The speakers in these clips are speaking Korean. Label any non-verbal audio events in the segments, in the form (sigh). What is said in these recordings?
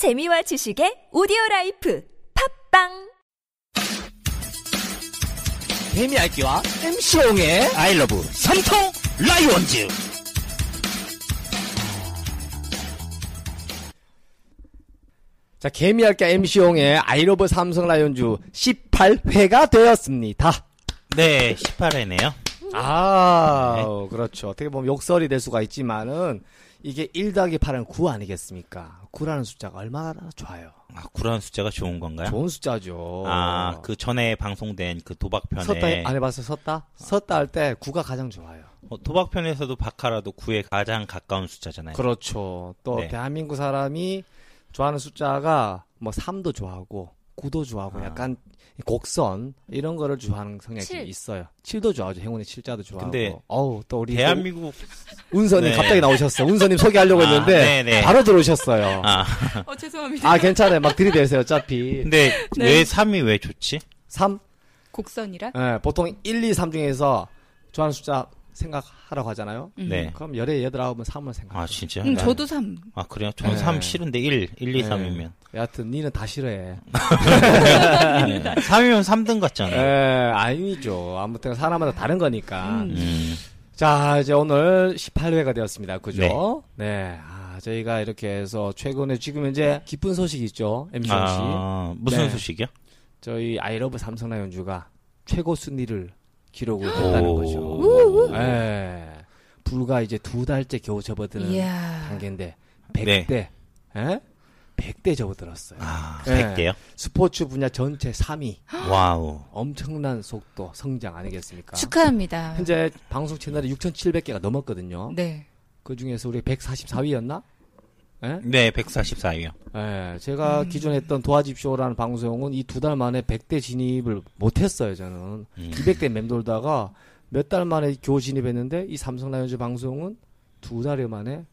재미와 지식의 오디오 라이프 팟빵 개미핥기와 MC용의 I love 삼성 라이온즈 자, 개미핥기 MC용의 I love 삼성 라이온즈 18회가 되었습니다. 네, 18회네요. 아, 그렇죠. 어떻게 보면 욕설이 될 수가 있지만은 이게 1 더하기 8은 9 아니겠습니까? 9라는 숫자가 얼마나 좋아요. 아, 9라는 숫자가 좋은 건가요? 좋은 숫자죠. 아, 그 전에 방송된 그 도박편에 섰다 안 해봤어요? 섰다? 섰다 할 때 9가 가장 좋아요. 어, 도박편에서도 바카라도 9에 가장 가까운 숫자잖아요. 그렇죠. 또 네. 대한민국 사람이 좋아하는 숫자가 뭐 3도 좋아하고 9도 좋아하고 아. 약간 곡선 이런 거를 좋아하는 성향이 칠. 있어요. 7도 좋아하죠. 행운의 7자도 좋아하고. 근데 어우, 또 우리 대한민국 또 운서님 네. 갑자기 나오셨어. 운서님 소개하려고 아, 했는데 네네. 바로 들어오셨어요. 아, 어 죄송합니다 아, 괜찮아요. 막 들이대세요. 어차피. 근데 네. 왜 3이 왜 좋지? 3? 곡선이라 예, 보통 1, 2, 3 중에서 좋아하는 숫자 생각하라고 하잖아요. 네. 그럼 열에 여덟 아홉은 3을 생각해요. 아, 진짜? 음, 저도 3. 아, 그래요? 저는 네. 3 싫은데 1, 1, 2, 네. 3이면. 여하튼 니는 다 싫어해. (laughs) 3이면 3등 같잖아요. 예, 아니죠. 아무튼 사람마다 다른 거니까. 음. 음, 자, 이제 오늘 18회가 되었습니다. 그죠? 네. 아, 저희가 이렇게 해서 최근에 지금 현재 기쁜 소식이 있죠. MC 씨. 아, 무슨 네. 소식이요? 저희 I love 삼성라이온즈가 최고 순위를 기록을 했다는 오. 거죠. 예. 불과 이제 두 달째 겨우 접어드는 이야. 단계인데 네. 100대. 예? 100대 접어들었어요. 아, 네. 100대요? 스포츠 분야 전체 3위. (gasps) Wow. 엄청난 속도, 성장 아니겠습니까? 축하합니다. 현재 방송 채널이 6,700개가 넘었거든요. 네. 그 중에서 우리 144위였나? 예? 네, 144위요. 예, 제가 기존에 했던 도와집쇼라는 방송은 이 두 달 만에 100대 진입을 못했어요, 저는. 음. 200대 맴돌다가 몇 달 만에 겨우 진입했는데 이 삼성 라이온즈 방송은 두 달 만에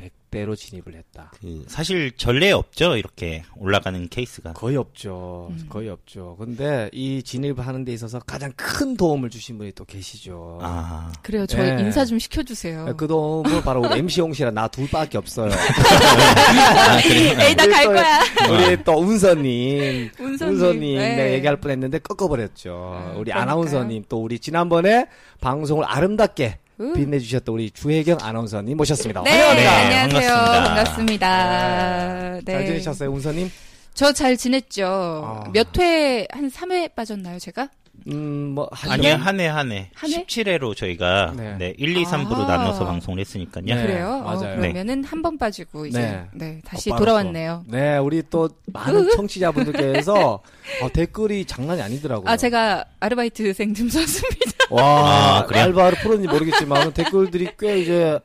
100대로 진입을 했다. 그, 사실 전례 없죠? 이렇게 올라가는 케이스가. 거의 없죠. 거의 없죠. 근데 이 진입을 하는 데 있어서 가장 큰 도움을 주신 분이 또 계시죠. 아, 그래요. 저희 네. 인사 좀 시켜주세요. 그 도움은 바로 우리 (laughs) MC 홍씨랑 나 둘밖에 없어요. 아? (laughs) 에이, 나갈 우리 또- 거야. 우리 또 운서님. (laughs) 운서님. 운서님 네. 내가 얘기할 뻔 했는데 꺾어버렸죠. 아, 우리 그러니까요. 아나운서님 또 우리 지난번에 방송을 아름답게 음. 빛내주셨던 우리 주혜경 아나운서님 모셨습니다. 네, 환영합니다. 네, 안녕하세요. 반갑습니다. 반갑습니다. 네. 잘 지내셨어요, 운서님? 저 잘 지냈죠. 아. 몇 회, 한 3회 빠졌나요, 제가? 음, 뭐, 한 아니요, 한 해, 한 해. 한 해? 17회로 저희가, 네. 네, 1, 2, 3부로 아. 나눠서 방송을 했으니까요. 네, 그래요? 어, 맞아요. 그러면은 한번 빠지고 이제 네. 네, 다시 겉바로서. 돌아왔네요. 네, 우리 또 많은 청취자분들께서 어, 댓글이 장난이 아니더라고요. 아, 제가 아르바이트생 좀 썼습니다. 와, 아? 알바를 풀었는지 모르겠지만 댓글들이 꽤 이제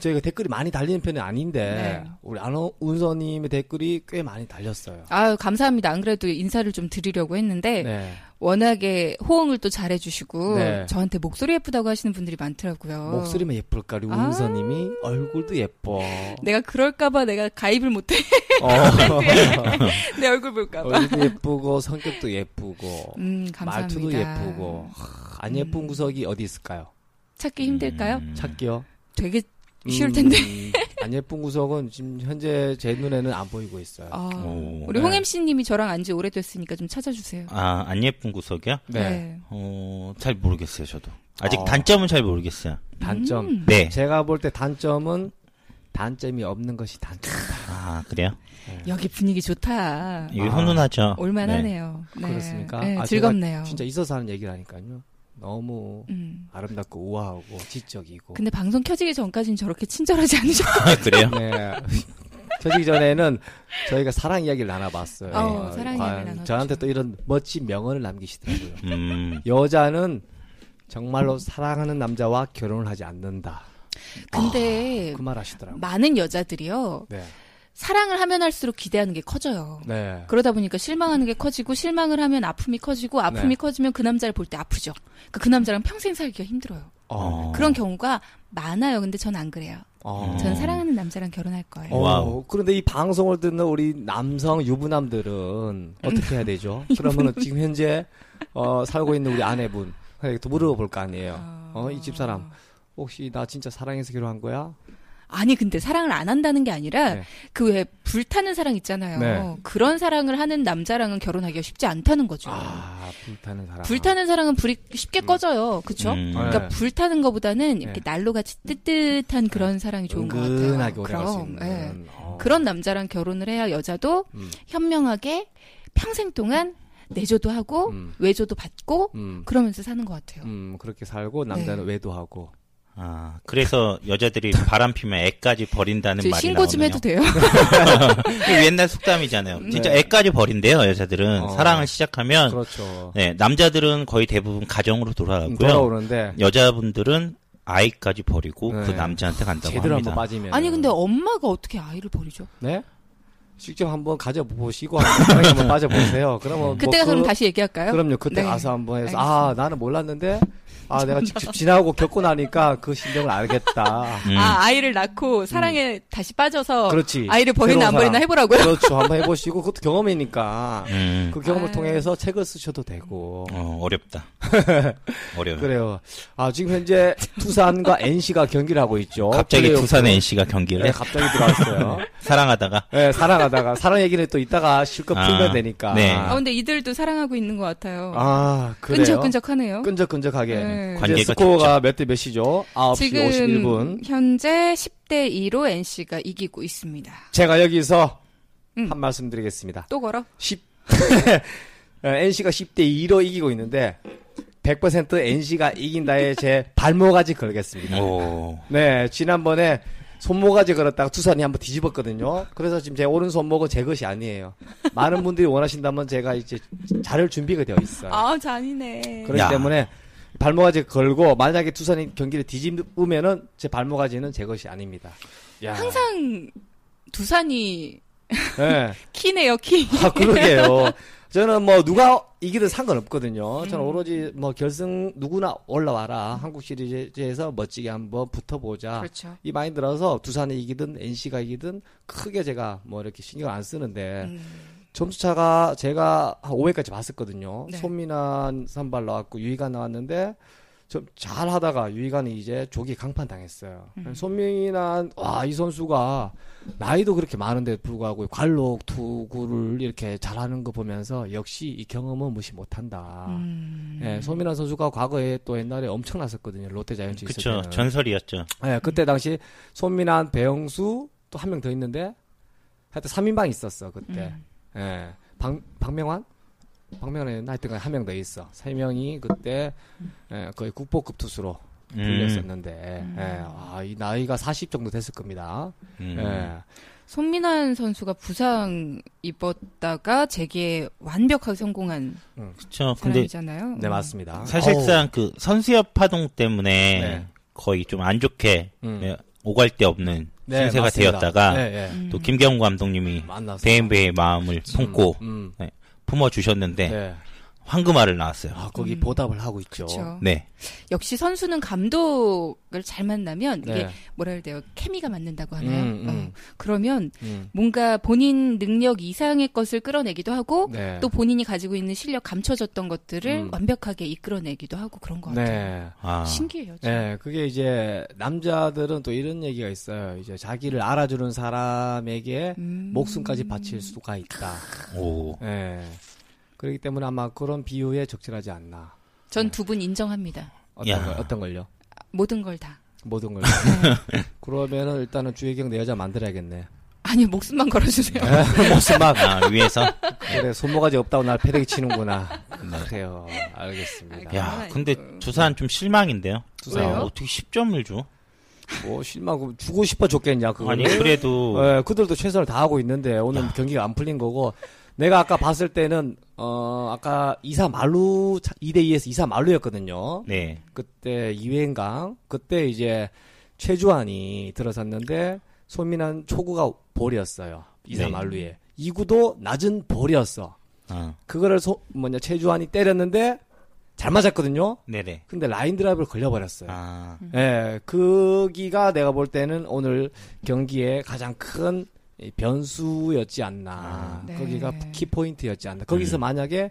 저희가 댓글이 많이 달리는 편이 아닌데 네. 우리 아나운서님의 댓글이 꽤 많이 달렸어요. 아유, 감사합니다. 안 그래도 인사를 좀 드리려고 했는데, 네. 워낙에 호응을 또 잘해주시고, 네. 저한테 목소리 예쁘다고 하시는 분들이 많더라고요. 목소리만 예쁠까 우리 아. 운서님이 얼굴도 예뻐. 내가 그럴까봐 내가 가입을 못해. (laughs) 어. 내 얼굴 볼까봐. 얼굴도 예쁘고 성격도 예쁘고 음, 감사합니다. 말투도 예쁘고 하, 안 예쁜 구석이 어디 있을까요? 찾기 힘들까요? 음. 찾기요. 되게 쉬울 텐데. 음, 안 예쁜 구석은 지금 현재 제 눈에는 안 보이고 있어요. 아, 오. 우리 네. 홍 MC님이 저랑 안지 오래됐으니까 좀 찾아주세요. 아, 안 예쁜 구석이요? 네. 어, 잘 모르겠어요, 저도. 아직 어. 단점은 잘 모르겠어요. 단점. 음. 네. 제가 볼 때 단점은 단점이 없는 것이 단점이다. 아, 그래요? 여기 분위기 좋다. 이거 아. 훈훈하죠? 올만하네요. 네. 그렇습니까? 네, 아, 즐겁네요. 진짜 있어서 하는 얘기라니까요. 너무 음. 아름답고 우아하고 지적이고. 근데 방송 켜지기 전까지는 저렇게 친절하지 않으셨 아, 그래요? 네. 켜지기 전에는 저희가 사랑 이야기를 나눠봤어요. 어, 사랑 이야기를 과연 나눴죠. 저한테 또 이런 멋진 명언을 남기시더라고요. 음, 여자는 정말로 사랑하는 남자와 결혼을 하지 않는다. 근데 그말 하시더라고요. 많은 여자들이요. 네. 사랑을 하면 할수록 기대하는 게 커져요. 네. 그러다 보니까 실망하는 게 커지고 실망을 하면 아픔이 커지고 아픔이 네. 커지면 그 남자를 볼 때 아프죠. 그러니까 그 남자랑 평생 살기가 힘들어요. 어. 그런 경우가 많아요. 근데 전 안 그래요. 어. 전 사랑하는 남자랑 결혼할 거예요. 어, Wow. 그런데 이 방송을 듣는 우리 남성 유부남들은 어떻게 해야 되죠? (laughs) 그러면은 지금 현재 어, 살고 있는 우리 아내분 또 물어볼 거 아니에요. 어, 이 집 사람 혹시 나 진짜 사랑해서 결혼한 거야? 아니 근데 사랑을 안 한다는 게 아니라 네. 그왜 불타는 사랑 있잖아요. 네. 그런 사랑을 하는 남자랑은 결혼하기가 쉽지 않다는 거죠. 아, 불타는 사람. 불타는 사랑은 불이 쉽게 꺼져요. 그렇죠? 음. 그러니까 네. 불타는 것보다는 이렇게 네. 난로 같이 뜨뜻한 그런 사랑이 좋은 것 은근하게 같아요. 오래 갈수 그럼 있는. 예. 어. 그런 남자랑 결혼을 해야 여자도 음. 현명하게 평생 동안 내조도 하고 음. 외조도 받고 음. 그러면서 사는 것 같아요. 음, 그렇게 살고 남자는 네. 외도하고. 아, 그래서 여자들이 바람 피면 애까지 버린다는 저 말이 신고 좀 나오네요. 해도 돼요? (laughs) 옛날 속담이잖아요. 진짜 네. 애까지 버린대요, 여자들은. 어. 사랑을 시작하면 그렇죠. 네, 남자들은 거의 대부분 가정으로 음, 돌아가고요. 돌아오는데 여자분들은 아이까지 버리고 네. 그 남자한테 간다고 제대로 합니다. 한번 빠지면. 아니 근데 엄마가 어떻게 아이를 버리죠? 네? 직접 한번 가져보시고 한번 (laughs) 사랑에 한번 빠져보세요. 그러면 그때가 뭐 그럼 그- 다시 얘기할까요? 그럼요. 그때 네. 가서 한번 해서 알겠습니다. 아 나는 몰랐는데 아 내가 직접 (laughs) 지나고 겪고 나니까 그 심정을 알겠다. 음. 아 아이를 낳고 사랑에 다시 빠져서 그렇지. 아이를 버리나 안 버리나. 해보라고요. 그렇죠. 한번 (laughs) 해보시고 그것도 경험이니까 음. 그 경험을 아유. 통해서 책을 쓰셔도 되고. 어, 어렵다. 어려워요. 그래요. 아 지금 현재 두산과 NC가 경기를 하고 있죠. 갑자기. 두산 NC가 경기를 네, 갑자기 들어왔어요. 사랑하다가 네, 사랑하 다가 사랑 얘기는 또 이따가 실컷 아, 풀면 되니까. 네. 아 근데 이들도 사랑하고 있는 것 같아요. 아, 그래요. 끈적끈적하네요. 끈적끈적하게. 네. 관계가 스코어가 몇 대 몇이죠? 9시 지금 51분. 현재 10대 2로 NC가 이기고 있습니다. 제가 여기서 음. 한 말씀 드리겠습니다. 또 걸어? 10, NC가 10대 2로 이기고 있는데 100% NC가 이긴다에 제 발목아지 걸겠습니다. 오. 네, 지난번에 손모가지 걸었다가 투산이 한번 뒤집었거든요. 그래서 지금 제 오른 손목은 제 것이 아니에요. 많은 분들이 원하신다면 제가 이제 자를 준비가 되어 있어요. 아 잔이네. 그렇기 야. 때문에 발목아지 걸고 만약에 투산이 경기를 뒤집으면은 제 발목아지는 제 것이 아닙니다. 야. 항상 두산이 네. (laughs) 키네요 키. 아, 그러게요. 저는 뭐 누가 이기든 상관없거든요. 저는 음. 오로지 뭐 결승 누구나 올라와라. 한국 시리즈에서 멋지게 한번 붙어보자. 그렇죠. 이 마인드 들어서 두산이 이기든 NC가 이기든 크게 제가 뭐 이렇게 신경 안 쓰는데 음. 점수 차가 제가 한 5회까지 봤었거든요. 네. 손민환 선발 나왔고 유희관 나왔는데 좀 잘 하다가 유희관이 이제 조기 강판 당했어요. 음. 손민환 와이 선수가 나이도 그렇게 많은데 불구하고 관록 투구를 이렇게 잘하는 거 보면서 역시 이 경험은 무시 못한다. 음. 예, 손민환 선수가 과거에 또 옛날에 엄청났었거든요. 롯데 자이언츠 있을 그쵸. 때는. 전설이었죠. 예, 그때 당시 손민환, 배영수 또 한 명 더 있는데 하여튼 3인방 있었어 그때. 음. 예, 박 박명환, 박명환은 하여튼 한명 더 있어. 세 명이 그때 예, 거의 국보급 투수로 음. 불렸었는데, 음. 예, 아, 이 나이가 40 정도 됐을 겁니다. 음. 예, 손민환 선수가 부상 입었다가 재기에 완벽하게 성공한 그쵸. 근데 사람이잖아요. 네 음. 맞습니다. 사실상 그 선수협 파동 때문에 네. 거의 좀 안 좋게 음. 예, 오갈 데 없는 네, 신세가 맞습니다. 되었다가 예, 예. 음. 또 김경우 감독님이. 대인배의 마음을 품고 음, 품어 주셨는데 네. 황금알을 낳았어요. 아, 거기 음. 보답을 하고 있죠. 그렇죠. 네. 역시 선수는 감독을 잘 만나면 이게 네. 뭐라 해야 돼요? 케미가 맞는다고 하나요? 음, 음. 어, 그러면 음, 뭔가 본인 능력 이상의 것을 끌어내기도 하고 네. 또 본인이 가지고 있는 실력 감춰졌던 것들을 음. 완벽하게 이끌어내기도 하고 그런 것 같아요. 네. 아. 신기해요. 진짜. 네, 그게 이제 남자들은 또 이런 얘기가 있어요. 이제 자기를 알아주는 사람에게 음. 목숨까지 바칠 수가 있다. 오. 예. 그렇기 때문에 아마 그런 비유에 적절하지 않나. 전 두 분 인정합니다. 어떤 야. 걸, 어떤 걸요? 모든 걸 다. 모든 걸. (laughs) 그러면은 일단은 주혜경 내 여자 만들어야겠네. 아니 목숨만 걸어주세요. (laughs) 목숨만. 아, 위에서? 그래, 손모가지 없다고 날 패대기 치는구나. 그래요. 알겠습니다. 야, 근데 두산 좀 실망인데요. 두산. 왜요? 어떻게 10점을 줘? 뭐, 실망, 주고 싶어 줬겠냐, 그거. 아니, 그래도 예, 그들도 최선을 다하고 있는데 오늘 경기가 안 풀린 거고 내가 아까 봤을 때는 어 아까 2사 말루 2대 2에서 2사 말루였거든요. 네. 그때 이회강 그때 이제 최주환이 들어섰는데 손민환 초구가 볼이었어요. 2사 네. 말루에. 2구도 낮은 볼이었어. 어. 그거를 소, 뭐냐 최주환이 때렸는데 잘 맞았거든요. 네네. 근데 라인 드라이브를 걸려버렸어요. 아. 예, 거기가 내가 볼 때는 오늘 경기에 가장 큰이 변수였지 않나. 아. 네. 거기가 키포인트였지 않나. 거기서 만약에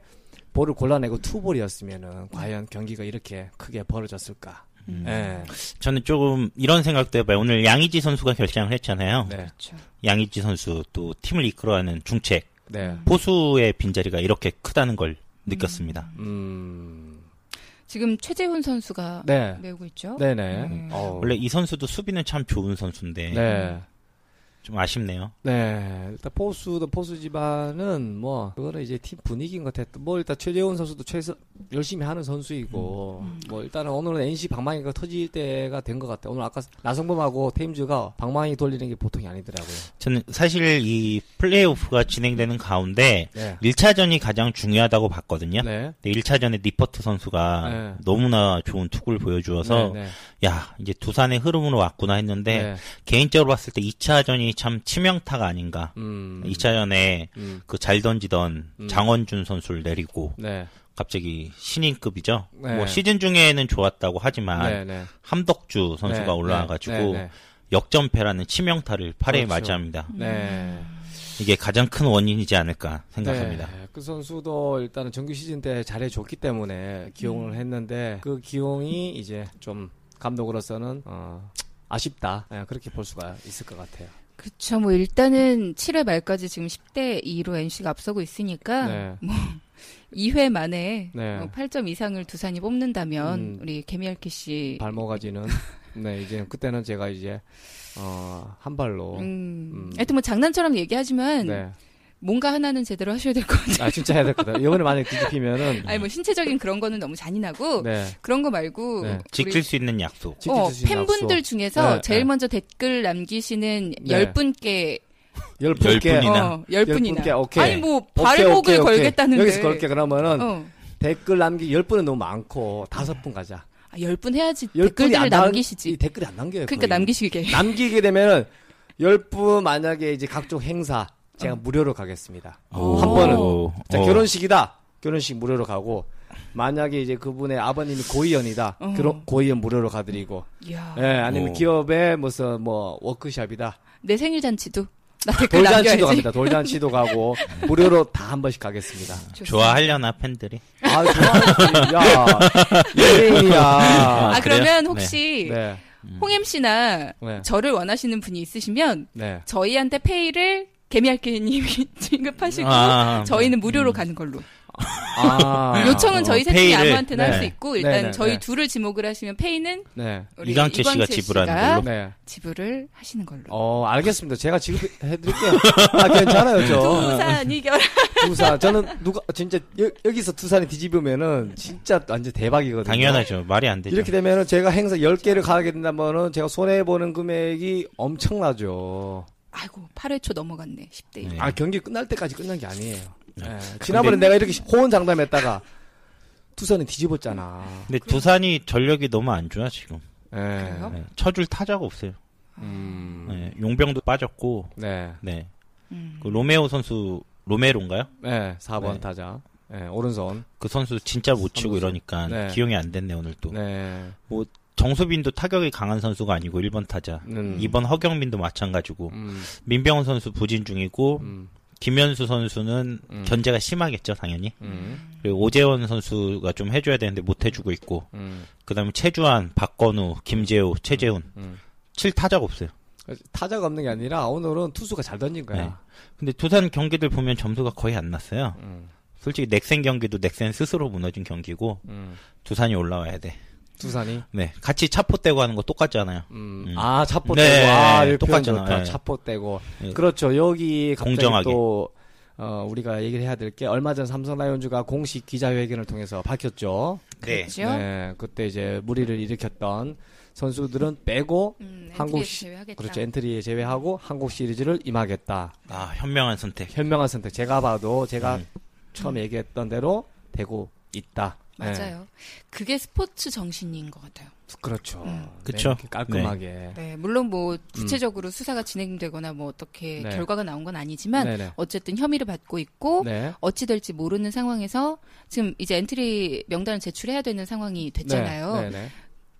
볼을 골라내고 투볼이었으면은 과연 경기가 이렇게 크게 벌어졌을까. 음. 예. 저는 조금 이런 생각도 해봐요. 오늘 양의지 선수가 결정을 했잖아요. 네. 그렇죠. 양의지 선수 또 팀을 이끌어가는 중책 네. 포수의 빈자리가 이렇게 크다는 걸 느꼈습니다. 음. 지금 최재훈 선수가 네. 메우고 있죠. 네네. 음. 어. 원래 이 선수도 수비는 참 좋은 선수인데 네. 좀 아쉽네요. 네. 일단 포수도 포수지만은 뭐 그거는 이제 팀 분위기인 것 같아. 뭐 일단 최재훈 선수도 최선 열심히 하는 선수이고 뭐 일단은 오늘은 NC 방망이가 터질 때가 된 것 같아. 오늘 아까 나성범하고 테임즈가 방망이 돌리는 게 보통이 아니더라고요. 저는 사실 이 플레이오프가 진행되는 가운데 네. 1차전이 가장 중요하다고 봤거든요. 네. 근데 1차전에 니퍼트 선수가 네. 너무나 좋은 투구를 보여주어서 네. 네. 야 이제 두산의 흐름으로 왔구나 했는데 네. 개인적으로 봤을 때 2차전이 참 치명타가 아닌가. 음. 2차전에 음. 그잘 던지던 음. 장원준 선수를 내리고 네. 갑자기 신인급이죠. 네. 뭐 시즌 중에는 좋았다고 하지만 네. 네. 함덕주 선수가 네. 올라와가지고 네. 네. 역전패라는 치명타를 팔에 그렇죠. 맞이합니다. 네. 이게 가장 큰 원인이지 않을까 생각합니다. 네, 그 선수도 일단은 정규 시즌 때 잘해줬기 때문에 기용을 했는데 그 기용이 이제 좀 감독으로서는 어, 아쉽다 예, 그렇게 볼 수가 있을 것 같아요. 그렇죠. 뭐 일단은 7회 말까지 지금 10대 2로 NC가 앞서고 있으니까 네. 2회 만에 네. 뭐 8점 이상을 두산이 뽑는다면 음. 우리 개미알키 씨 발모가지는 네 이제 그때는 제가 이제 어, 한 발로 음. 음. 하여튼 뭐 장난처럼 얘기하지만 네. 뭔가 하나는 제대로 하셔야 될 것 같아요. 아 진짜 해야 될 거다. 이번에 만약 뒤집히면은 (laughs) 아니 뭐 신체적인 그런 거는 너무 잔인하고 네. 그런 거 말고 네. 지킬 수 있는 약속. 지킬 어, 수 있는 팬분들 약속. 중에서 네, 제일 네. 먼저 댓글 남기시는 네. 열 분께 열 분께 열 분이나. 어, 열 분이나. 분께, 오케이. 아니 뭐 발목을 오케이, 오케이. 걸겠다는데. 여기서 걸게 그러면은 어. 댓글 남기 열 분은 너무 많고 다섯 분 가자. 아, 열분 해야지 열 분이 댓글들을 안 남- 남기시지. 이 댓글이 안 남겨요. 그러니까 거의. 남기시게. 남기게 되면은 열분 만약에 이제 각종 행사 제가 어. 무료로 가겠습니다. 오. 한 번은. 오. 자, 어. 결혼식이다. 결혼식 무료로 가고 만약에 이제 그분의 아버님이 고위원이다. 어. 결혼 고위원 무료로 가드리고. 이야. 예, 아니면 오. 기업의 무슨 뭐 워크샵이다. 내 생일 잔치도 나 댓글 돌잔치도 남겨야지. 갑니다. 돌잔치도 가고 (laughs) 무료로 다 한 번씩 가겠습니다. 좋아하려나 팬들이? 아, 좋아하지. 야, 연예인이야. 아, 아? 그러면 혹시 네, 홍임 씨나 네, 저를 원하시는 분이 있으시면 네. 저희한테 페이를 개미알키님이 (laughs) 지급하시고 아, 저희는 무료로 가는 걸로. 아, (laughs) 요청은 어, 저희 셋 중에 아무한테나 할수 네. 있고 네, 일단 네, 저희 네. 둘을 지목을 하시면 페이는 네, 우리 이광채 씨가 지불하는 걸로? 네. 지불을 하시는 걸로. 어, 알겠습니다. 제가 지급해드릴게요. 아, 괜찮아요, 저. 두산 이겨. 두산. 저는 누가, 진짜, 여, 여기서 두산이 뒤집으면은 진짜 완전 대박이거든요. 당연하죠. 말이 안 되죠. 이렇게 되면은 제가 행사 10개를 가게 된다면은 제가 손해 보는 금액이 엄청나죠. 아이고 8회 초 넘어갔네 10대 1. 네. 아, 경기 끝날 때까지 끝난 게 아니에요. 네. 예. 지난번에 내가 이렇게 호언장담했다가 두산이 뒤집었잖아. 근데 두산이 전력이 너무 안 좋아 지금. 예. 네, 쳐줄 타자가 없어요. 음. 네, 용병도 빠졌고, 네. 네, 음. 그 로메오 선수 로메로인가요? 네. 4번 네. 타자. 네. 오른손. 그 선수 진짜 못 치고 선수. 이러니까 네. 기용이 안 됐네 오늘 또. 네. 정수빈도 타격이 강한 선수가 아니고 1번 타자. 음. 2번 허경민도 마찬가지고 음. 민병헌 선수 부진 중이고 음. 김현수 선수는 음. 견제가 심하겠죠 당연히. 음. 그리고 오재원 선수가 좀 해줘야 되는데 못 해주고 있고 음. 그다음에 최주환, 박건우, 김재호, 최재훈 음. 칠 타자가 없어요. 타자가 없는 게 아니라 오늘은 투수가 잘 던진 거야. 네. 근데 두산 경기들 보면 점수가 거의 안 났어요. 음. 솔직히 넥센 경기도 넥센 스스로 무너진 경기고 음. 두산이 올라와야 돼. 두산이. 네, 같이 차포 떼고 하는 거 똑같잖아요. 음. 음. 아, 차포 네, 떼고. 아, 이 똑같잖아. 표현 좋다. 네. 차포 떼고. 네. 그렇죠. 여기 갑자기 공정하게. 또 어, 우리가 얘기를 해야 될 게 얼마 전 삼성 라이온즈가 공식 기자회견을 통해서 밝혔죠. 네. 그렇죠. 네, 그때 이제 무리를 일으켰던 선수들은 빼고 음, 한국 시- 제외하겠다. 그렇죠. 엔트리에 제외하고 한국 시리즈를 임하겠다. 아 현명한 선택. 현명한 선택. 제가 봐도 제가 음. 처음 얘기했던 대로 되고 있다. 네. 맞아요. 그게 스포츠 정신인 것 같아요. 그렇죠. 음. 네, 그쵸. 이렇게 깔끔하게. 네, 물론 뭐 구체적으로 수사가 진행되거나 뭐 어떻게 음. 네. 결과가 나온 건 아니지만 네네. 어쨌든 혐의를 받고 있고 네. 어찌 될지 모르는 상황에서 지금 이제 엔트리 명단을 제출해야 되는 상황이 됐잖아요.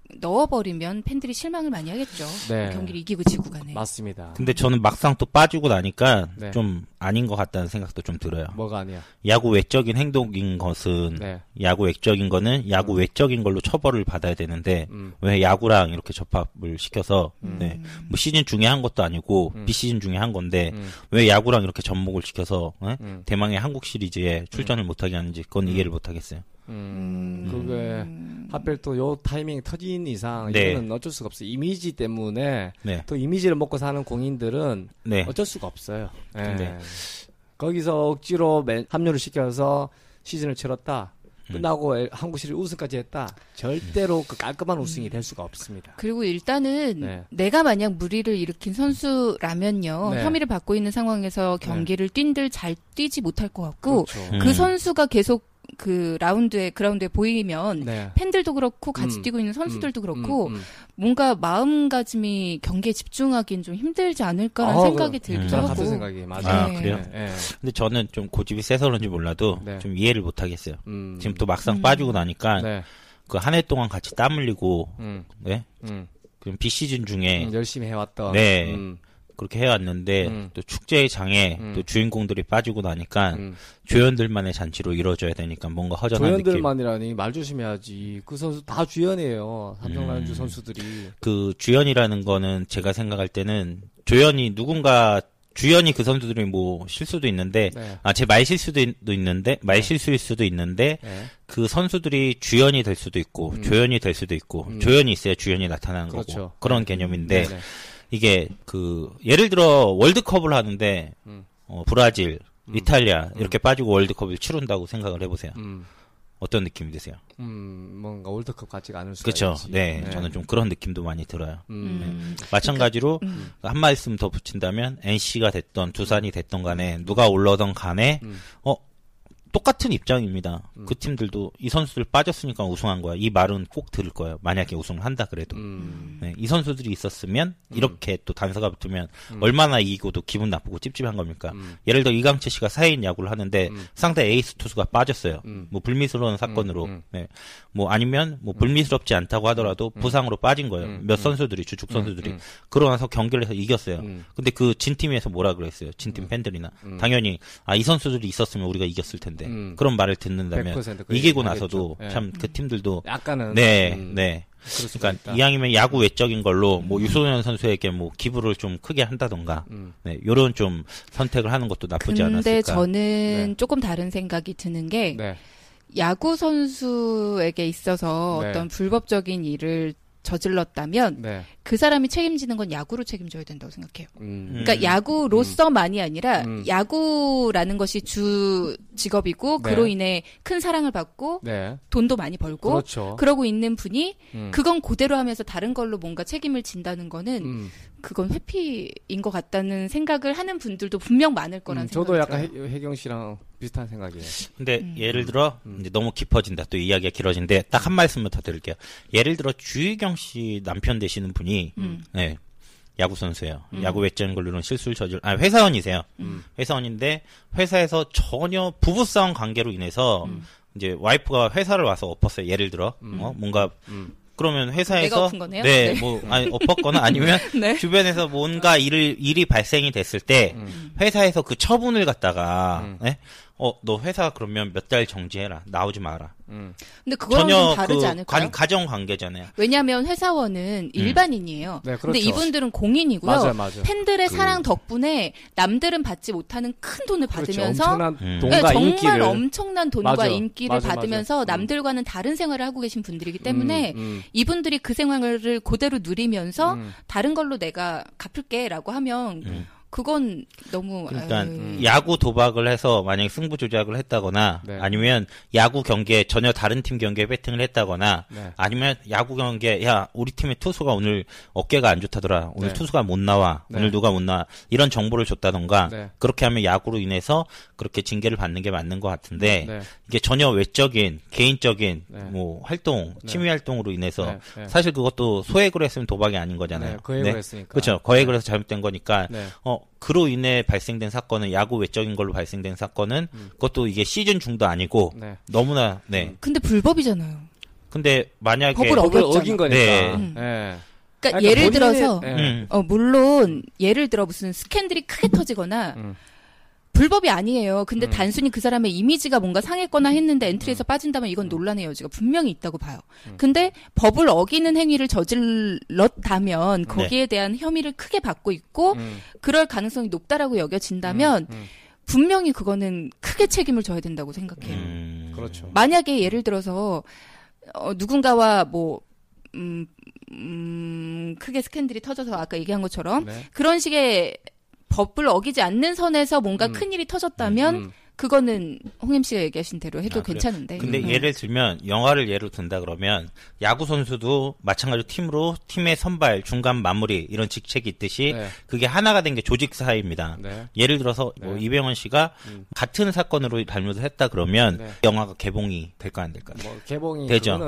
네. 네. 넣어버리면 팬들이 실망을 많이 하겠죠. 네. 경기를 이기고 지고 간에. 맞습니다. 근데 저는 막상 또 빠지고 나니까 네. 좀 아닌 것 같다는 생각도 좀 들어요. 뭐가 아니야. 야구 외적인 행동인 것은 네. 야구 외적인 거는 야구 외적인 걸로 처벌을 받아야 되는데 음. 왜 야구랑 이렇게 접합을 시켜서 네. 뭐 시즌 중에 한 것도 아니고 음. 비시즌 중에 한 건데 음. 왜 야구랑 이렇게 접목을 시켜서 예? 음. 대망의 한국 시리즈에 출전을 못하게 하는지 그건 이해를 못하겠어요. 음, 그게 하필 또 요 타이밍 터진 이상 네. 이거는 어쩔 수가 없어요. 이미지 때문에 네, 또 이미지를 먹고 사는 공인들은 네, 어쩔 수가 없어요. 예. 네. 거기서 억지로 맨- 합류를 시켜서 시즌을 치렀다. 음. 끝나고 엘- 한국 시리즈 우승까지 했다. 절대로 그 깔끔한 우승이 될 수가 없습니다. 그리고 일단은 네. 내가 만약 무리를 일으킨 선수라면요 네. 혐의를 받고 있는 상황에서 경기를 뛴들 잘 뛰지 못할 것 같고 그렇죠. 음. 그 선수가 계속 그 라운드에 그라운드에 보이면 네. 팬들도 그렇고 같이 음. 뛰고 있는 선수들도 그렇고 음, 음. 뭔가 마음가짐이 경기에 집중하기엔 좀 힘들지 않을까라는 아, 생각이 그- 들기도 하고 같은 생각이 맞아요. 아, 네. 그래요? 예, 예. 근데 저는 좀 고집이 세서 그런지 몰라도 네. 좀 이해를 못 하겠어요. 음. 지금 또 막상 음. 빠지고 나니까 네. 그한 해 동안 같이 땀 흘리고 음. 네? 음. 그럼 비시즌 중에 음, 열심히 해왔던. 네. 음. 그렇게 해왔는데 음. 또 축제의 장에 음. 또 주인공들이 빠지고 나니까 음. 조연들만의 잔치로 이루어져야 되니까 뭔가 허전한 느낌. 조연들만이라니 말 조심해야지. 그 선수 다 주연이에요. 삼성 라이온즈 음. 선수들이. 그 주연이라는 거는 제가 생각할 때는 조연이 누군가 주연이 그 선수들이 뭐 실수도 있는데 네. 아제 말 실수도 있- 도 있 는데 말 실수일 수도 있는데 네. 그 선수들이 주연이 될 수도 있고 음. 조연이 될 수도 있고 음. 조연이 있어야 주연이 나타나는 그렇죠. 거고 그런 개념인데 네네. 이게 그 예를 들어 월드컵을 하는데 음. 어, 브라질, 음. 이탈리아 이렇게 빠지고 월드컵을 치른다고 생각을 해보세요. 음. 어떤 느낌이 드세요? 음, 뭔가 월드컵 같지가 않을 수가 그렇죠. 있지. 네, 저는 좀 그런 느낌도 많이 들어요. 음. 음. 마찬가지로 음. 한 말씀 더 붙인다면 NC가 됐던 두산이 됐던 간에 누가 올라오던 간에 음. 어 똑같은 입장입니다. 음. 그 팀들도 이 선수들 빠졌으니까 우승한 거야. 이 말은 꼭 들을 거예요. 만약에 우승을 한다 그래도. 음. 네, 이 선수들이 있었으면 이렇게 또 단서가 붙으면 음. 얼마나 이기고도 기분 나쁘고 찝찝한 겁니까? 음. 예를 들어 이강채 씨가 4인 야구를 하는데 음. 상대 에이스 투수가 빠졌어요. 음. 뭐 불미스러운 사건으로. 음. 네. 뭐 아니면 뭐 불미스럽지 않다고 하더라도 부상으로 빠진 거예요. 음. 몇 음. 선수들이 주축 선수들이 음. 그러고 나서 경기를 해서 이겼어요. 음. 근데 그 진 팀에서 뭐라 그랬어요? 진 팀 팬들이나 음. 당연히 아 이 선수들이 있었으면 우리가 이겼을 텐데 음. 그런 말을 듣는다면 100%그 이기고 나서도. 예. 참그 팀들도 약간은 네, 음, 네. 그러니까 있다. 이왕이면 야구 외적인 걸로 뭐 유소년 선수에게 뭐 기부를 좀 크게 한다던가 음. 네, 요런 좀 선택을 하는 것도 나쁘지 근데 않았을까. 저는 네. 조금 다른 생각이 드는 게 네. 야구 선수에게 있어서 네. 어떤 불법적인 일을 저질렀다면 네. 그 사람이 책임지는 건 야구로 책임져야 된다고 생각해요. 음. 음. 그러니까 야구로서만이 아니라 음. 야구라는 것이 주 직업이고 네. 그로 인해 큰 사랑을 받고 네. 돈도 많이 벌고 그렇죠. 그러고 있는 분이 음. 그건 그대로 하면서 다른 걸로 뭔가 책임을 진다는 거는 음. 그건 회피인 것 같다는 생각을 하는 분들도 분명 많을 거란 음, 생각이 저도 약간 들어요. 해, 혜경 씨랑 비슷한 생각이에요. 근데 음. 예를 들어 음. 이제 너무 깊어진다. 또 이야기가 길어진데 딱 한 말씀만 더 드릴게요. 예를 들어 주희경 씨 남편 되시는 분이 음. 네. 야구 선수예요. 음. 야구 외적인 걸로는 실수를 저질, 아 회사원이세요. 음. 회사원인데 회사에서 전혀 부부 싸움 관계로 인해서 음. 이제 와이프가 회사를 와서 엎었어요. 예를 들어 음. 어 뭔가 음. 그러면 회사에서? 네, 네. 뭐 아니 엎었거나 아니면 (laughs) 네. 주변에서 뭔가 일을 일이 발생이 됐을 때 음. 회사에서 그 처분을 갖다가 음. 네? 어, 너 회사 그러면 몇 달 정지해라. 나오지 마라. 음. 근데 그거랑 좀 다르지 그 않을까요? 관- 가정 관계잖아요. 왜냐하면 회사원은 일반인이에요. 네, 그렇죠. 근데 이분들은 공인이고요. 맞아요, 맞아요. 팬들의 그- 사랑 덕분에 남들은 받지 못하는 큰 돈을 그렇죠. 받으면서 엄청난 음. 돈과 네, 정말 인기를 엄청난 돈과 맞아. 인기를 맞아, 받으면서 맞아. 음. 남들과는 다른 생활을 하고 계신 분들이기 때문에 음, 음, 이분들이 그 생활을 그대로 누리면서 음. 다른 걸로 내가 갚을게라고 하면 음. 그건 너무 그러니까 아유, 음. 야구 도박을 해서 만약에 승부 조작을 했다거나 네. 아니면 야구 경기에 전혀 다른 팀 경기에 배팅을 했다거나 네. 아니면 야구 경기에 야 우리 팀의 투수가 오늘 어깨가 안 좋다더라 오늘 네. 투수가 못 나와 네. 오늘 누가 못 나와 이런 정보를 줬다던가 네. 그렇게 하면 야구로 인해서 그렇게 징계를 받는 게 맞는 것 같은데 네. 이게 전혀 외적인 개인적인 네. 뭐 활동 네. 취미 활동으로 인해서 네, 네. 사실 그것도 소액으로 했으면 도박이 아닌 거잖아요. 네, 거액을 했으니까. 그렇죠. 거액을 해서 잘못된 거니까 네. 어 그로 인해 발생된 사건은 야구 외적인 걸로 발생된 사건은 음. 그것도 이게 시즌 중도 아니고 네. 너무나 네 근데 불법이잖아요. 근데 만약에 법을 법을 어겼잖아. 어긴 거니까. 네. 음. 예. 그러니까 그러니까 예를 본인의- 들어서 예. 음. 어 물론 예를 들어 무슨 스캔들이 크게 터지거나 음. 불법이 아니에요. 근데 음. 단순히 그 사람의 이미지가 뭔가 상했거나 했는데 엔트리에서 빠진다면 이건 논란의 여지가 분명히 있다고 봐요. 음. 근데 법을 어기는 행위를 저질렀다면 네. 거기에 대한 혐의를 크게 받고 있고 음. 그럴 가능성이 높다라고 여겨진다면 음, 음. 분명히 그거는 크게 책임을 져야 된다고 생각해요. 음, 그렇죠. 만약에 예를 들어서 어, 누군가와 뭐 음, 음, 크게 스캔들이 터져서 아까 얘기한 것처럼 네. 그런 식의 법을 어기지 않는 선에서 뭔가 음. 큰 일이 터졌다면 음. 그거는 홍임 씨가 얘기하신 대로 해도 아? 괜찮은데. 근데 음. 예를 들면 영화를 예로 든다 그러면 야구 선수도 마찬가지로 팀으로 팀의 선발, 중간 마무리 이런 직책이 있듯이 네. 그게 하나가 된 게 조직 사회입니다. 네. 예를 들어서 뭐 네. 이병헌 씨가 음. 같은 사건으로 잘못을 했다 그러면 네. 영화가 개봉이 될까 안 될까요? 뭐 개봉이 되죠.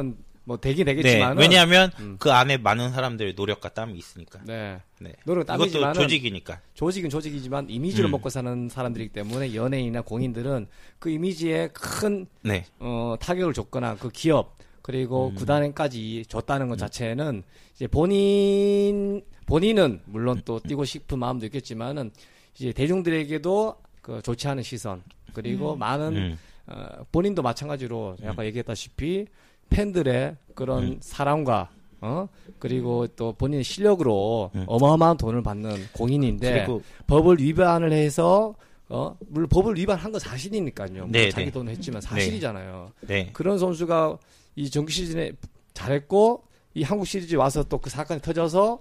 뭐 되긴 네, 되겠지만 왜냐하면 음. 그 안에 많은 사람들의 노력과 땀이 있으니까. 네. 네. 노력 땀이지만 조직이니까. 조직은 조직이지만 이미지를 음. 먹고 사는 사람들이기 때문에 연예인이나 공인들은 그 이미지에 큰 네. 어, 타격을 줬거나 그 기업 그리고 음. 구단까지 줬다는 것 자체는 이제 본인 본인은 물론 또 뛰고 싶은 마음도 있겠지만은 이제 대중들에게도 그 좋지 않은 시선 그리고 많은 음. 어, 본인도 마찬가지로 아까 얘기했다시피 팬들의 그런 음. 사랑과 어 그리고 또 본인의 실력으로 음. 어마어마한 돈을 받는 공인인데 그리고 법을 위반을 해서 어 물론 법을 위반한 건 사실이니까요. 뭐 네, 자기 네. 돈을 했지만 사실이잖아요. 네. 그런 선수가 이 정규 시즌에 잘했고 이 한국 시리즈 와서 또 그 사건이 터져서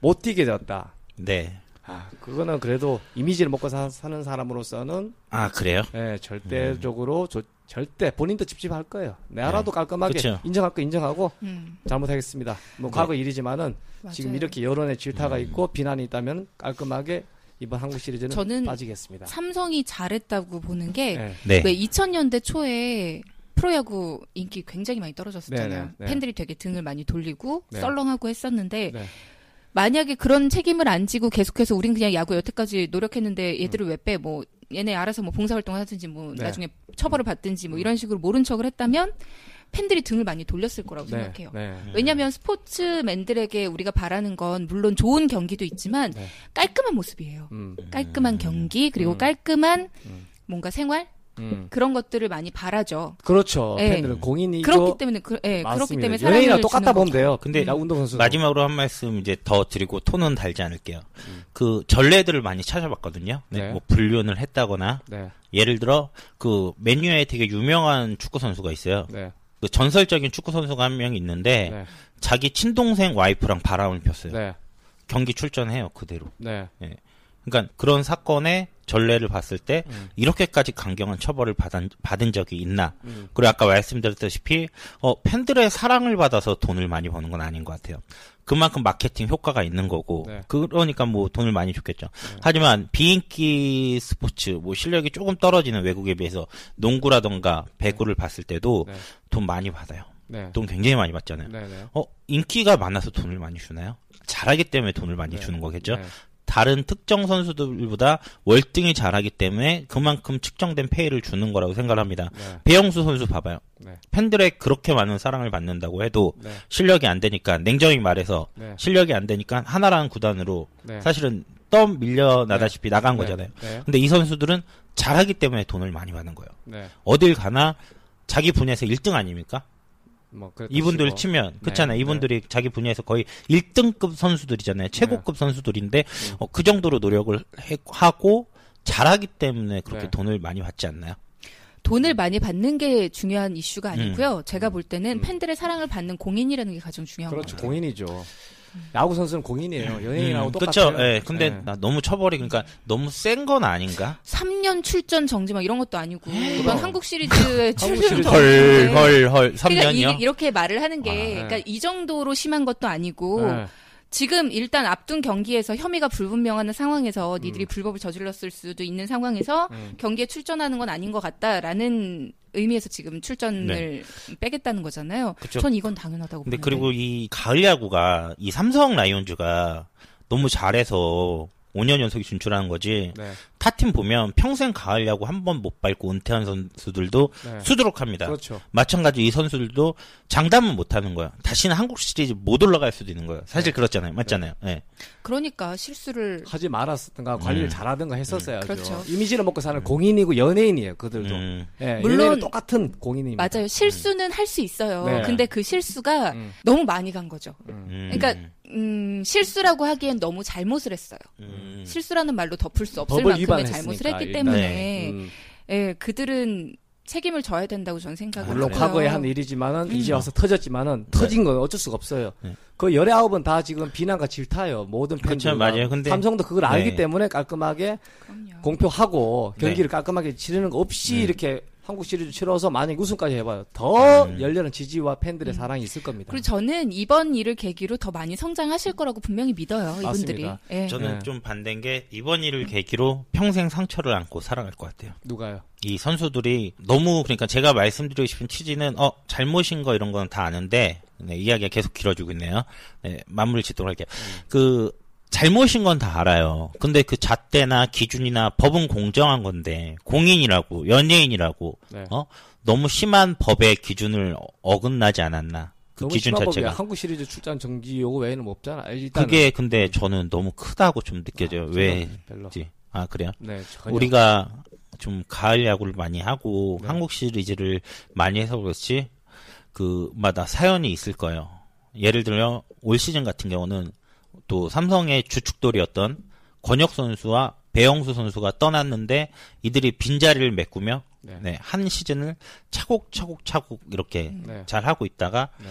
못 뛰게 되었다. 네. 아 그거는 그래도 이미지를 먹고 사, 는 사람으로서는 아, 그래요? 예, 절대적으로 조- 절대 본인도 찝찝할 거예요. 내 알아도 네. 깔끔하게 그쵸. 인정할 거 인정하고 음, 잘못하겠습니다. 뭐 과거 일이지만은 지금 맞아요. 이렇게 여론의 질타가 음. 있고 비난이 있다면 깔끔하게 이번 한국 시리즈는 저는 빠지겠습니다. 삼성이 잘했다고 보는 게 예. 네. 왜 2000년대 초에 프로야구 인기 굉장히 많이 떨어졌었잖아요. 네, 네, 네. 팬들이 되게 등을 많이 돌리고 네. 썰렁하고 했었는데 네. 만약에 그런 책임을 안 지고 계속해서 우린 그냥 야구 여태까지 노력했는데 얘들을 왜 빼? 뭐 얘네 알아서 뭐 봉사활동을 하든지 뭐 네. 나중에 처벌을 받든지 뭐 이런 식으로 모른 척을 했다면 팬들이 등을 많이 돌렸을 거라고 네. 생각해요. 네. 왜냐하면 스포츠맨들에게 우리가 바라는 건 물론 좋은 경기도 있지만 네. 깔끔한 모습이에요. 음. 깔끔한 경기 그리고 음. 깔끔한 음. 뭔가 생활 음. 그런 것들을 많이 바라죠. 그렇죠. 예. 팬들은 공인이고 그렇기 때문에 그, 예, 그렇기. 때문에 연예인이랑 사랑을 똑같다 주는 보면 거죠. 돼요. 근데 야 운동 선수 마지막으로 한 말씀 이제 더 드리고 톤은 달지 않을게요. 그 전례들을 많이 찾아봤거든요. 네, 네. 뭐 불륜을 했다거나 네. 예를 들어 그 맨유에 되게 유명한 축구 선수가 있어요. 네. 그 전설적인 축구 선수가 한 명 있는데 네. 자기 친동생 와이프랑 바람을 폈어요. 네. 경기 출전해요 그대로. 네. 그러니까 그런 사건의 전례를 봤을 때 음. 이렇게까지 강경한 처벌을 받은, 받은 적이 있나? 음. 그리고 아까 말씀드렸다시피 어, 팬들의 사랑을 받아서 돈을 많이 버는 건 아닌 것 같아요. 그만큼 마케팅 효과가 있는 거고 네. 그러니까 뭐 돈을 많이 줬겠죠. 하지만 비인기 스포츠 뭐 실력이 조금 떨어지는 외국에 비해서 농구라던가 배구를 봤을 때도 네. 돈 많이 받아요. 네. 돈 굉장히 많이 받잖아요. 네. 네. 어 인기가 많아서 돈을 많이 주나요? 잘하기 때문에 돈을 많이 네. 주는 거겠죠. 네. 다른 특정 선수들보다 월등히 잘하기 때문에 그만큼 측정된 페이를 주는 거라고 생각을 합니다. 네. 배영수 선수 봐봐요. 네. 팬들의 그렇게 많은 사랑을 받는다고 해도 네. 실력이 안 되니까 냉정히 말해서 네. 실력이 안 되니까 하나라는 구단으로 네. 사실은 떠 밀려나다시피 나간 네. 거잖아요. 네. 근데 이 선수들은 잘하기 때문에 돈을 많이 받는 거예요. 네. 어딜 가나 자기 분야에서 1등 아닙니까? 뭐 이분들 치고. 치면 그렇잖아요. 네, 이분들이 자기 분야에서 거의 1등급 선수들이잖아요. 최고급 선수들인데 어, 그 정도로 노력을 해- 하고 잘하기 때문에 그렇게 네. 돈을 많이 받지 않나요? 돈을 많이 받는 게 중요한 이슈가 음. 아니고요. 제가 볼 때는 음. 팬들의 사랑을 받는 공인이라는 게 가장 중요한 그렇죠. 것 같아요. 공인이죠. 야구 선수는 공인이에요. 연예인하고 음, 똑같아요. 그쵸. 예. 근데 네. 나 너무 처벌이 그러니까 너무 센 건 아닌가? 3년 출전 정지 막 이런 것도 아니고 이번 그럼. 한국 시리즈의 한국 출전. 헐, 정지. 헐, 헐. 그러니까 3년이요? 이, 렇게 말을 하는 게 와. 그러니까 네. 이 정도로 심한 것도 아니고 네. 지금 일단 앞둔 경기에서 혐의가 불분명한 상황에서 니들이 음. 불법을 저질렀을 수도 있는 상황에서 음. 경기에 출전하는 건 아닌 것 같다라는 의미에서 지금 출전을 네. 빼겠다는 거잖아요. 그쵸. 전 이건 당연하다고 근데 보는데. 그리고 이 가을 야구가 이 삼성 라이온즈가 너무 잘해서 5년 연속이 진출하는 거지. 네. 타팀 보면 평생 가을 야구 한 번 못 밟고 은퇴한 선수들도 네. 수두룩합니다. 그렇죠. 마찬가지 이 선수들도 장담은 못 하는 거예요. 다시는 한국 시리즈 못 올라갈 수도 있는 거예요. 사실 그렇잖아요. 맞잖아요. 예. 그러니까 실수를 하지 말았든가 관리를 음. 잘하든가 했었어야죠. 그렇죠. 이미지를 먹고 사는 공인이고 연예인이에요. 그들도. 음. 예, 물론- 똑같은 공인입니다. 맞아요. 실수는 할 수 있어요. 네. 근데 그 실수가 음. 너무 많이 간 거죠. 음. 그러니까 음, 실수라고 하기엔 너무 잘못을 했어요. 음. 실수라는 말로 덮을 수 없을 만큼의 위반했으니까, 잘못을 했기 일단. 때문에 음, 예, 그들은 책임을 져야 된다고 저는 생각을 물론 해요. 과거에 한 일이지만은 이제 음. 와서 터졌지만은 터진 건 어쩔 수가 없어요. 네. 그 열아홉은 다 지금 비난과 질타요. 모든 팬들. 그렇죠, 맞아요. 근데- 삼성도 그걸 알기 네. 때문에 깔끔하게 그럼요. 공표하고 네. 경기를 깔끔하게 치르는 거 없이 네. 이렇게 한국 시리즈 치러서 만약 우승까지 해봐요. 더 음. 열렬한 지지와 팬들의 음. 사랑이 있을 겁니다. 그리고 저는 이번 일을 계기로 더 많이 성장하실 거라고 분명히 믿어요. 이분들이. 맞습니다. 예. 저는 네. 좀 반대인 게 이번 일을 계기로 평생 상처를 안고 살아갈 것 같아요. 누가요? 이 선수들이 너무 그러니까 제가 말씀드리고 싶은 취지는 어 잘못인 거 이런 건 다 아는데 네, 이야기가 계속 길어지고 있네요. 네, 마무리 짓도록 할게요. 그 잘못인 건 다 알아요. 근데 그 잣대나 기준이나 법은 공정한 건데 공인이라고 연예인이라고 네. 어 너무 심한 법의 기준을 어- 어긋나지 않았나 그 너무 기준. 자체가 한국 시리즈 출전 정지 요구 외에는 뭐 없잖아. 일단 그게 근데 저는 너무 크다고 좀 느껴져요. 왜지? 별로. 아 그래요? 네. 우리가 좀 가을 야구를 많이 하고 네. 한국 시리즈를 많이 해서 그렇지 그마다 사연이 있을 거예요. 예를 들어 올 시즌 같은 경우는 또 삼성의 주축돌이었던 권혁 선수와 배영수 선수가 떠났는데 이들이 빈자리를 메꾸며 네. 네, 한 시즌을 차곡차곡 차곡 이렇게 네. 잘 하고 있다가 네.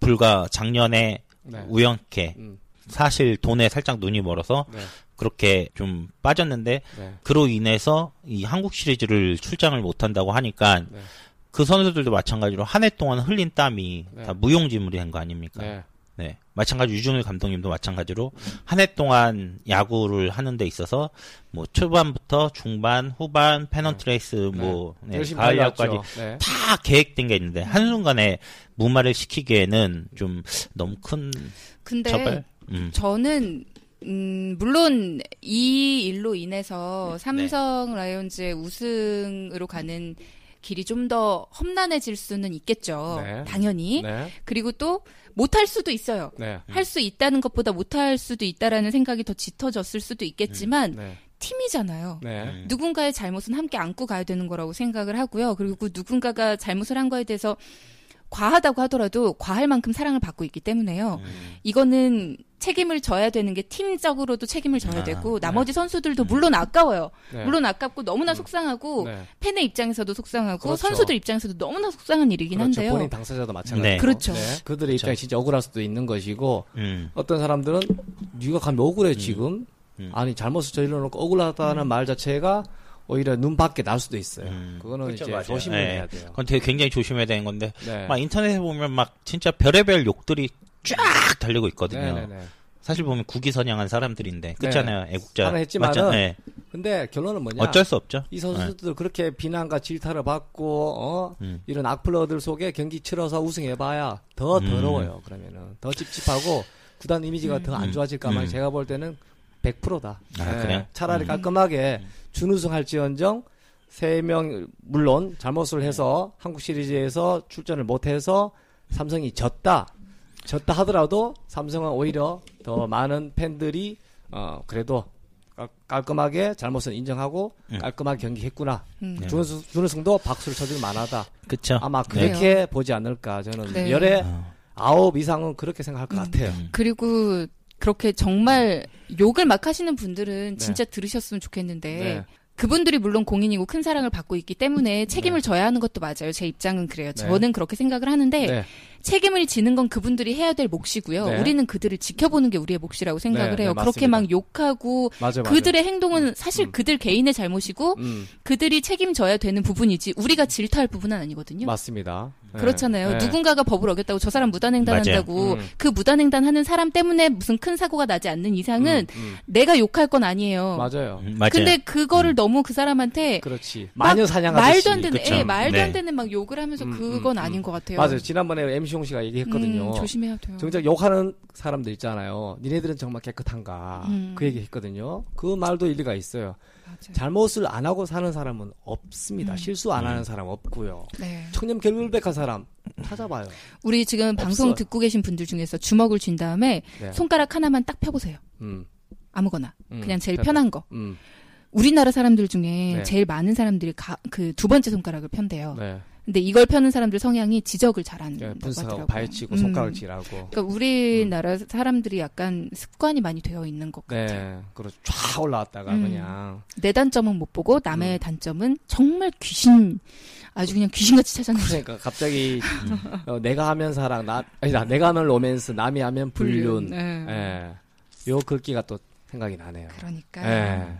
불과 작년에 네. 우연케 음, 사실 돈에 살짝 눈이 멀어서 네. 그렇게 좀 빠졌는데 네. 그로 인해서 이 한국 시리즈를 출장을 못 한다고 하니까 네. 그 선수들도 마찬가지로 한 해 동안 흘린 땀이 네. 다 무용지물이 된 거 아닙니까? 네. 네. 마찬가지 유준일 감독님도 마찬가지로 한 해 동안 야구를 하는 데 있어서 뭐 초반부터 중반, 후반, 페넌트레이스 뭐 네, 열심히 가을. 야구까지 네. 다 계획된 게 있는데 한순간에 무마를 시키기에는 좀 너무 큰 근데 처벌? 음. 저는 음, 물론 이 일로 네. 인해서 삼성 라이온즈의 우승으로 가는 길이 좀 더 험난해질 수는 있겠죠. 네. 당연히. 네. 그리고 또 못할 수도 있어요. 네. 할수 있다는 것보다 못할 수도 있다라는 생각이 더 짙어졌을 수도 있겠지만 네. 팀이잖아요. 네. 음. 누군가의 잘못은 함께 안고 가야 되는 거라고 생각을 하고요. 그리고 누군가가 잘못을 한 거에 대해서 과하다고 하더라도 과할 만큼 사랑을 받고 있기 때문에요. 음. 이거는 책임을 져야 되는 게 팀적으로도 책임을 져야 아, 되고 나머지 선수들도 물론 아까워요. 네. 물론 아깝고 너무나 속상하고 네. 팬의 입장에서도 속상하고 그렇죠. 선수들 입장에서도 너무나 속상한 일이긴 그렇죠. 한데요. 본인 당사자도 마찬가지고. 네. 그렇죠. 그들의 입장이 진짜 억울할 수도 있는 것이고 음. 어떤 사람들은 네가 가면 억울해 지금. 음. 아니 잘못을 저질러 놓고 억울하다는 말 자체가 오히려 눈 밖에 날 수도 있어요. 음. 그거는 그렇죠, 이제 맞아요. 조심을 네. 해야 돼요. 그건 되게 굉장히 조심해야 되는 건데 네. 막 인터넷에 보면 막 진짜 별의별 욕들이 쫙 달리고 있거든요. 네, 네, 네. 사실 보면 국위 선양한 사람들인데 그렇잖아요. 애국자 하나 했지만은? 네. 근데 결론은 뭐냐? 어쩔 수 없죠. 이 선수들 그렇게 비난과 질타를 받고 어 음. 이런 악플러들 속에 경기 치러서 우승해봐야 더 음. 더러워요. 그러면은 더 찝찝하고 구단 이미지가 더안 음. 좋아질까봐 음. 제가 볼 때는 100%다. 아, 그래요? 차라리 음. 깔끔하게 준우승 할지언정 세 명 물론 잘못을 해서 한국 시리즈에서 출전을 못해서 삼성이 졌다. 졌다 하더라도 삼성은 오히려 더 많은 팬들이 어 그래도 깔- 깔끔하게 잘못을 인정하고 음. 깔끔하게 경기했구나. 음. 네. 준우승, 준우승도 박수를 쳐줄 만하다. 그쵸. 아마 네. 그렇게 보지 않을까 저는 네. 열에 어. 아홉 이상은 그렇게 생각할 것 같아요. 음. 그리고 그렇게 정말 욕을 막 하시는 분들은 네. 진짜 들으셨으면 좋겠는데 네. 그분들이 물론 공인이고 큰 사랑을 받고 있기 때문에 책임을 져야 하는 것도 맞아요. 제 입장은 그래요. 네. 저는 그렇게 생각을 하는데 네. 책임을 지는 건 그분들이 해야 될 몫이고요. 네. 우리는 그들을 지켜보는 게 우리의 몫이라고 생각을 네, 해요. 네, 그렇게. 막 욕하고 맞아 맞아. 그들의 행동은 사실 음. 그들 개인의 잘못이고 음, 그들이 책임져야 되는 부분이지 우리가 질타할 부분은 아니거든요. 맞습니다. 네. 그렇잖아요. 네. 누군가가 법을 어겼다고 저 사람 무단횡단한다고. 음. 그 무단횡단하는 사람 때문에 무슨 큰 사고가 나지 않는 이상은 음, 음. 내가 욕할 건 아니에요. 맞아요. 음, 맞아요. 근데 그거를 너무 그 사람한테 그렇지. 막 마녀 사냥하듯이. 말도 안 되는. 예, 말도 안 네. 되는 막 욕을 하면서 음, 그건 음, 아닌 음. 것 같아요. 맞아요. 지난번에 MC 용 씨가 얘기했거든요. 음, 조심해야 돼요. 정작 욕하는 사람들 있잖아요. 니네들은 정말 깨끗한가. 음. 그 얘기 했거든요. 그 말도 일리가 있어요. 맞아요. 잘못을 안 하고 사는 사람은 없습니다. 음. 실수 안 하는 사람 없고요. 네. 청렴 결백한 사람 찾아봐요. 우리 지금 방송 없어요. 듣고 계신 분들 중에서 주먹을 쥔 다음에 네. 손가락 하나만 딱 펴보세요. 음, 아무거나. 음, 그냥 제일 펴봐. 편한 거. 음, 우리나라 사람들 중에 네. 제일 많은 사람들이 그 두 번째 손가락을 편대요. 네. 근데 이걸 펴는 사람들 성향이 지적을 잘하는 네, 것 분석하고 같더라고요. 발치고 음. 손가락 질하고. 그러니까 우리나라 사람들이 약간 습관이 많이 되어 있는 것 같아요. 네, 그렇죠. 쫙 올라왔다가 음. 그냥. 내 단점은 못 보고 남의 음. 단점은 정말 귀신 아주 그냥 귀신같이 찾아내는 그러니까 갑자기 어, 내가 하면 사랑, 나 아니다. 내가 하면 로맨스, 남이 하면 불륜. 네. 예. 요 글귀가 또 생각이 나네요. 그러니까 예.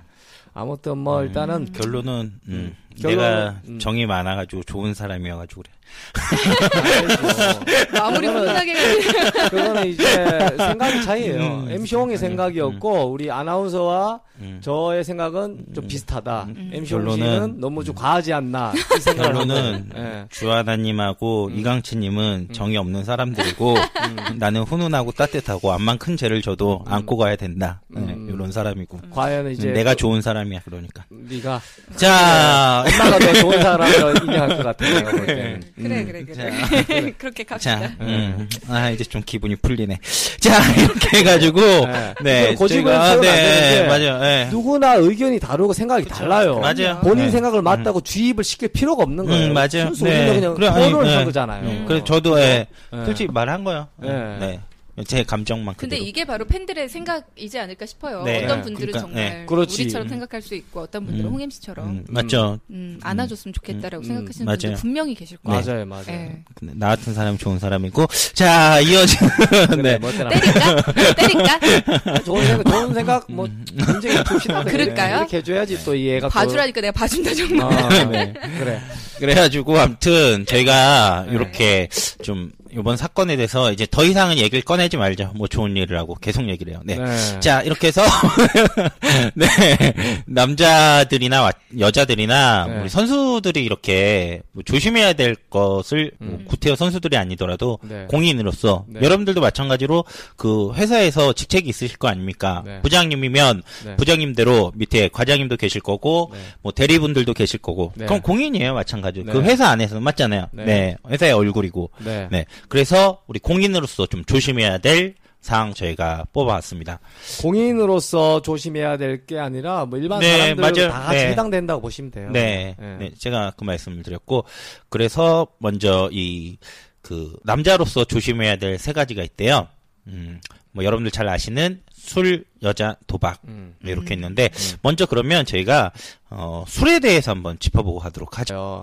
아무튼 뭐 일단은 음, 결론은 음, 결론은- 내가 음. 정이 많아가지고 좋은 사람이어가지고 그래. 마무리 훈훈하게 그거는 이제 (laughs) 생각이 차이예요. 음, MC 홍의 생각이었고 우리 아나운서와 음. 저의 생각은 좀 비슷하다. 음. MC 홍 결론은- 씨는 너무 좀 과하지 않나 결론은 하고, 예. 주하다님하고 음. 이강치님은 정이 없는 사람들이고 나는 훈훈하고 따뜻하고 암만 큰 죄를 져도 안고 가야 된다. 네, 음. 이런 사람이고 과연 이제 내가 또 좋은 사람이야 그러니까. 네가 자, 엄마가 더 좋은 (laughs) 사람을 인정할 것 같아 내가 볼 때는. 그래 음. 그래 그래 자, (laughs) 그렇게 갑시다. 자, 음, 아 이제 좀 기분이 풀리네. 자 (laughs) 이렇게 해가지고 네. 네, 고집을 게 맞아요. 네. 누구나 의견이 다르고 생각이 달라요. 맞아요. 본인 네. 생각을 맞다고 주입을 시킬 필요가 없는 거예요. 음, 맞아요. 순수 네. 그냥 그래, 토론을 네. 한 거잖아요. 음, 그래서 저도 예, 네. 솔직히 말한 거예요. 네. 네. 제 감정만 근데. 이게 바로 팬들의 생각이지 않을까 싶어요. 네. 어떤 네. 분들은 그러니까, 정말 네. 그렇지. 우리처럼 생각할 수 있고 어떤 분들은 음. 홍 MC처럼 음, 맞죠. 음, 안아줬으면 좋겠다라고 음, 생각하시는 맞아요. 분들 분명히 계실 거예요. 맞아요, 맞아요. 네. 근데 나 같은 사람이 좋은 사람이고 자 이어지는 (laughs) 네. 뭐. 때릴까? 때릴까? 좋은 생각, 좋은 생각, 뭐, 문제 줍시다. 그래. 그럴까요? 이렇게 해줘야지 또이 애가 또. 봐주라니까 내가 봐준다 정말. 어, 네. 그래. 그래가지고 아무튼 저희가 네. 이렇게 좀 이번 사건에 대해서 이제 더 이상은 얘기를 꺼내지 말자. 뭐 좋은 일을 하고 계속 얘기를 해요. 네. 네. 자 이렇게 해서 (laughs) 네 남자들이나 와- 여자들이나 네. 우리 선수들이 이렇게 뭐 조심해야 될 것을 뭐 음. 구태여 선수들이 아니더라도 네. 공인으로서 네. 여러분들도 마찬가지로 그 회사에서 직책이 있으실 거 아닙니까? 네. 부장님이면 네. 부장님대로 밑에 과장님도 계실 거고 네. 뭐 대리분들도 계실 거고 네. 그럼 공인이에요 마찬가지로 네. 그 회사 안에서 맞잖아요. 네. 네. 회사의 얼굴이고 네. 네 그래서 우리 공인으로서 좀 조심해야 될 사항 저희가 뽑아왔습니다. 공인으로서 조심해야 될 게 아니라, 뭐, 일반 네, 사람들. 다 같이 네. 해당된다고 보시면 돼요. 네, 네. 네, 제가 그 말씀을 드렸고 그래서 먼저 이 그 남자로서 조심해야 될 세 가지가 있대요. 음, 뭐 여러분들 잘 아시는 술, 여자, 도박 음. 네, 이렇게 있는데 먼저 그러면 저희가 어, 술에 대해서 한번 짚어보고 하도록 하죠.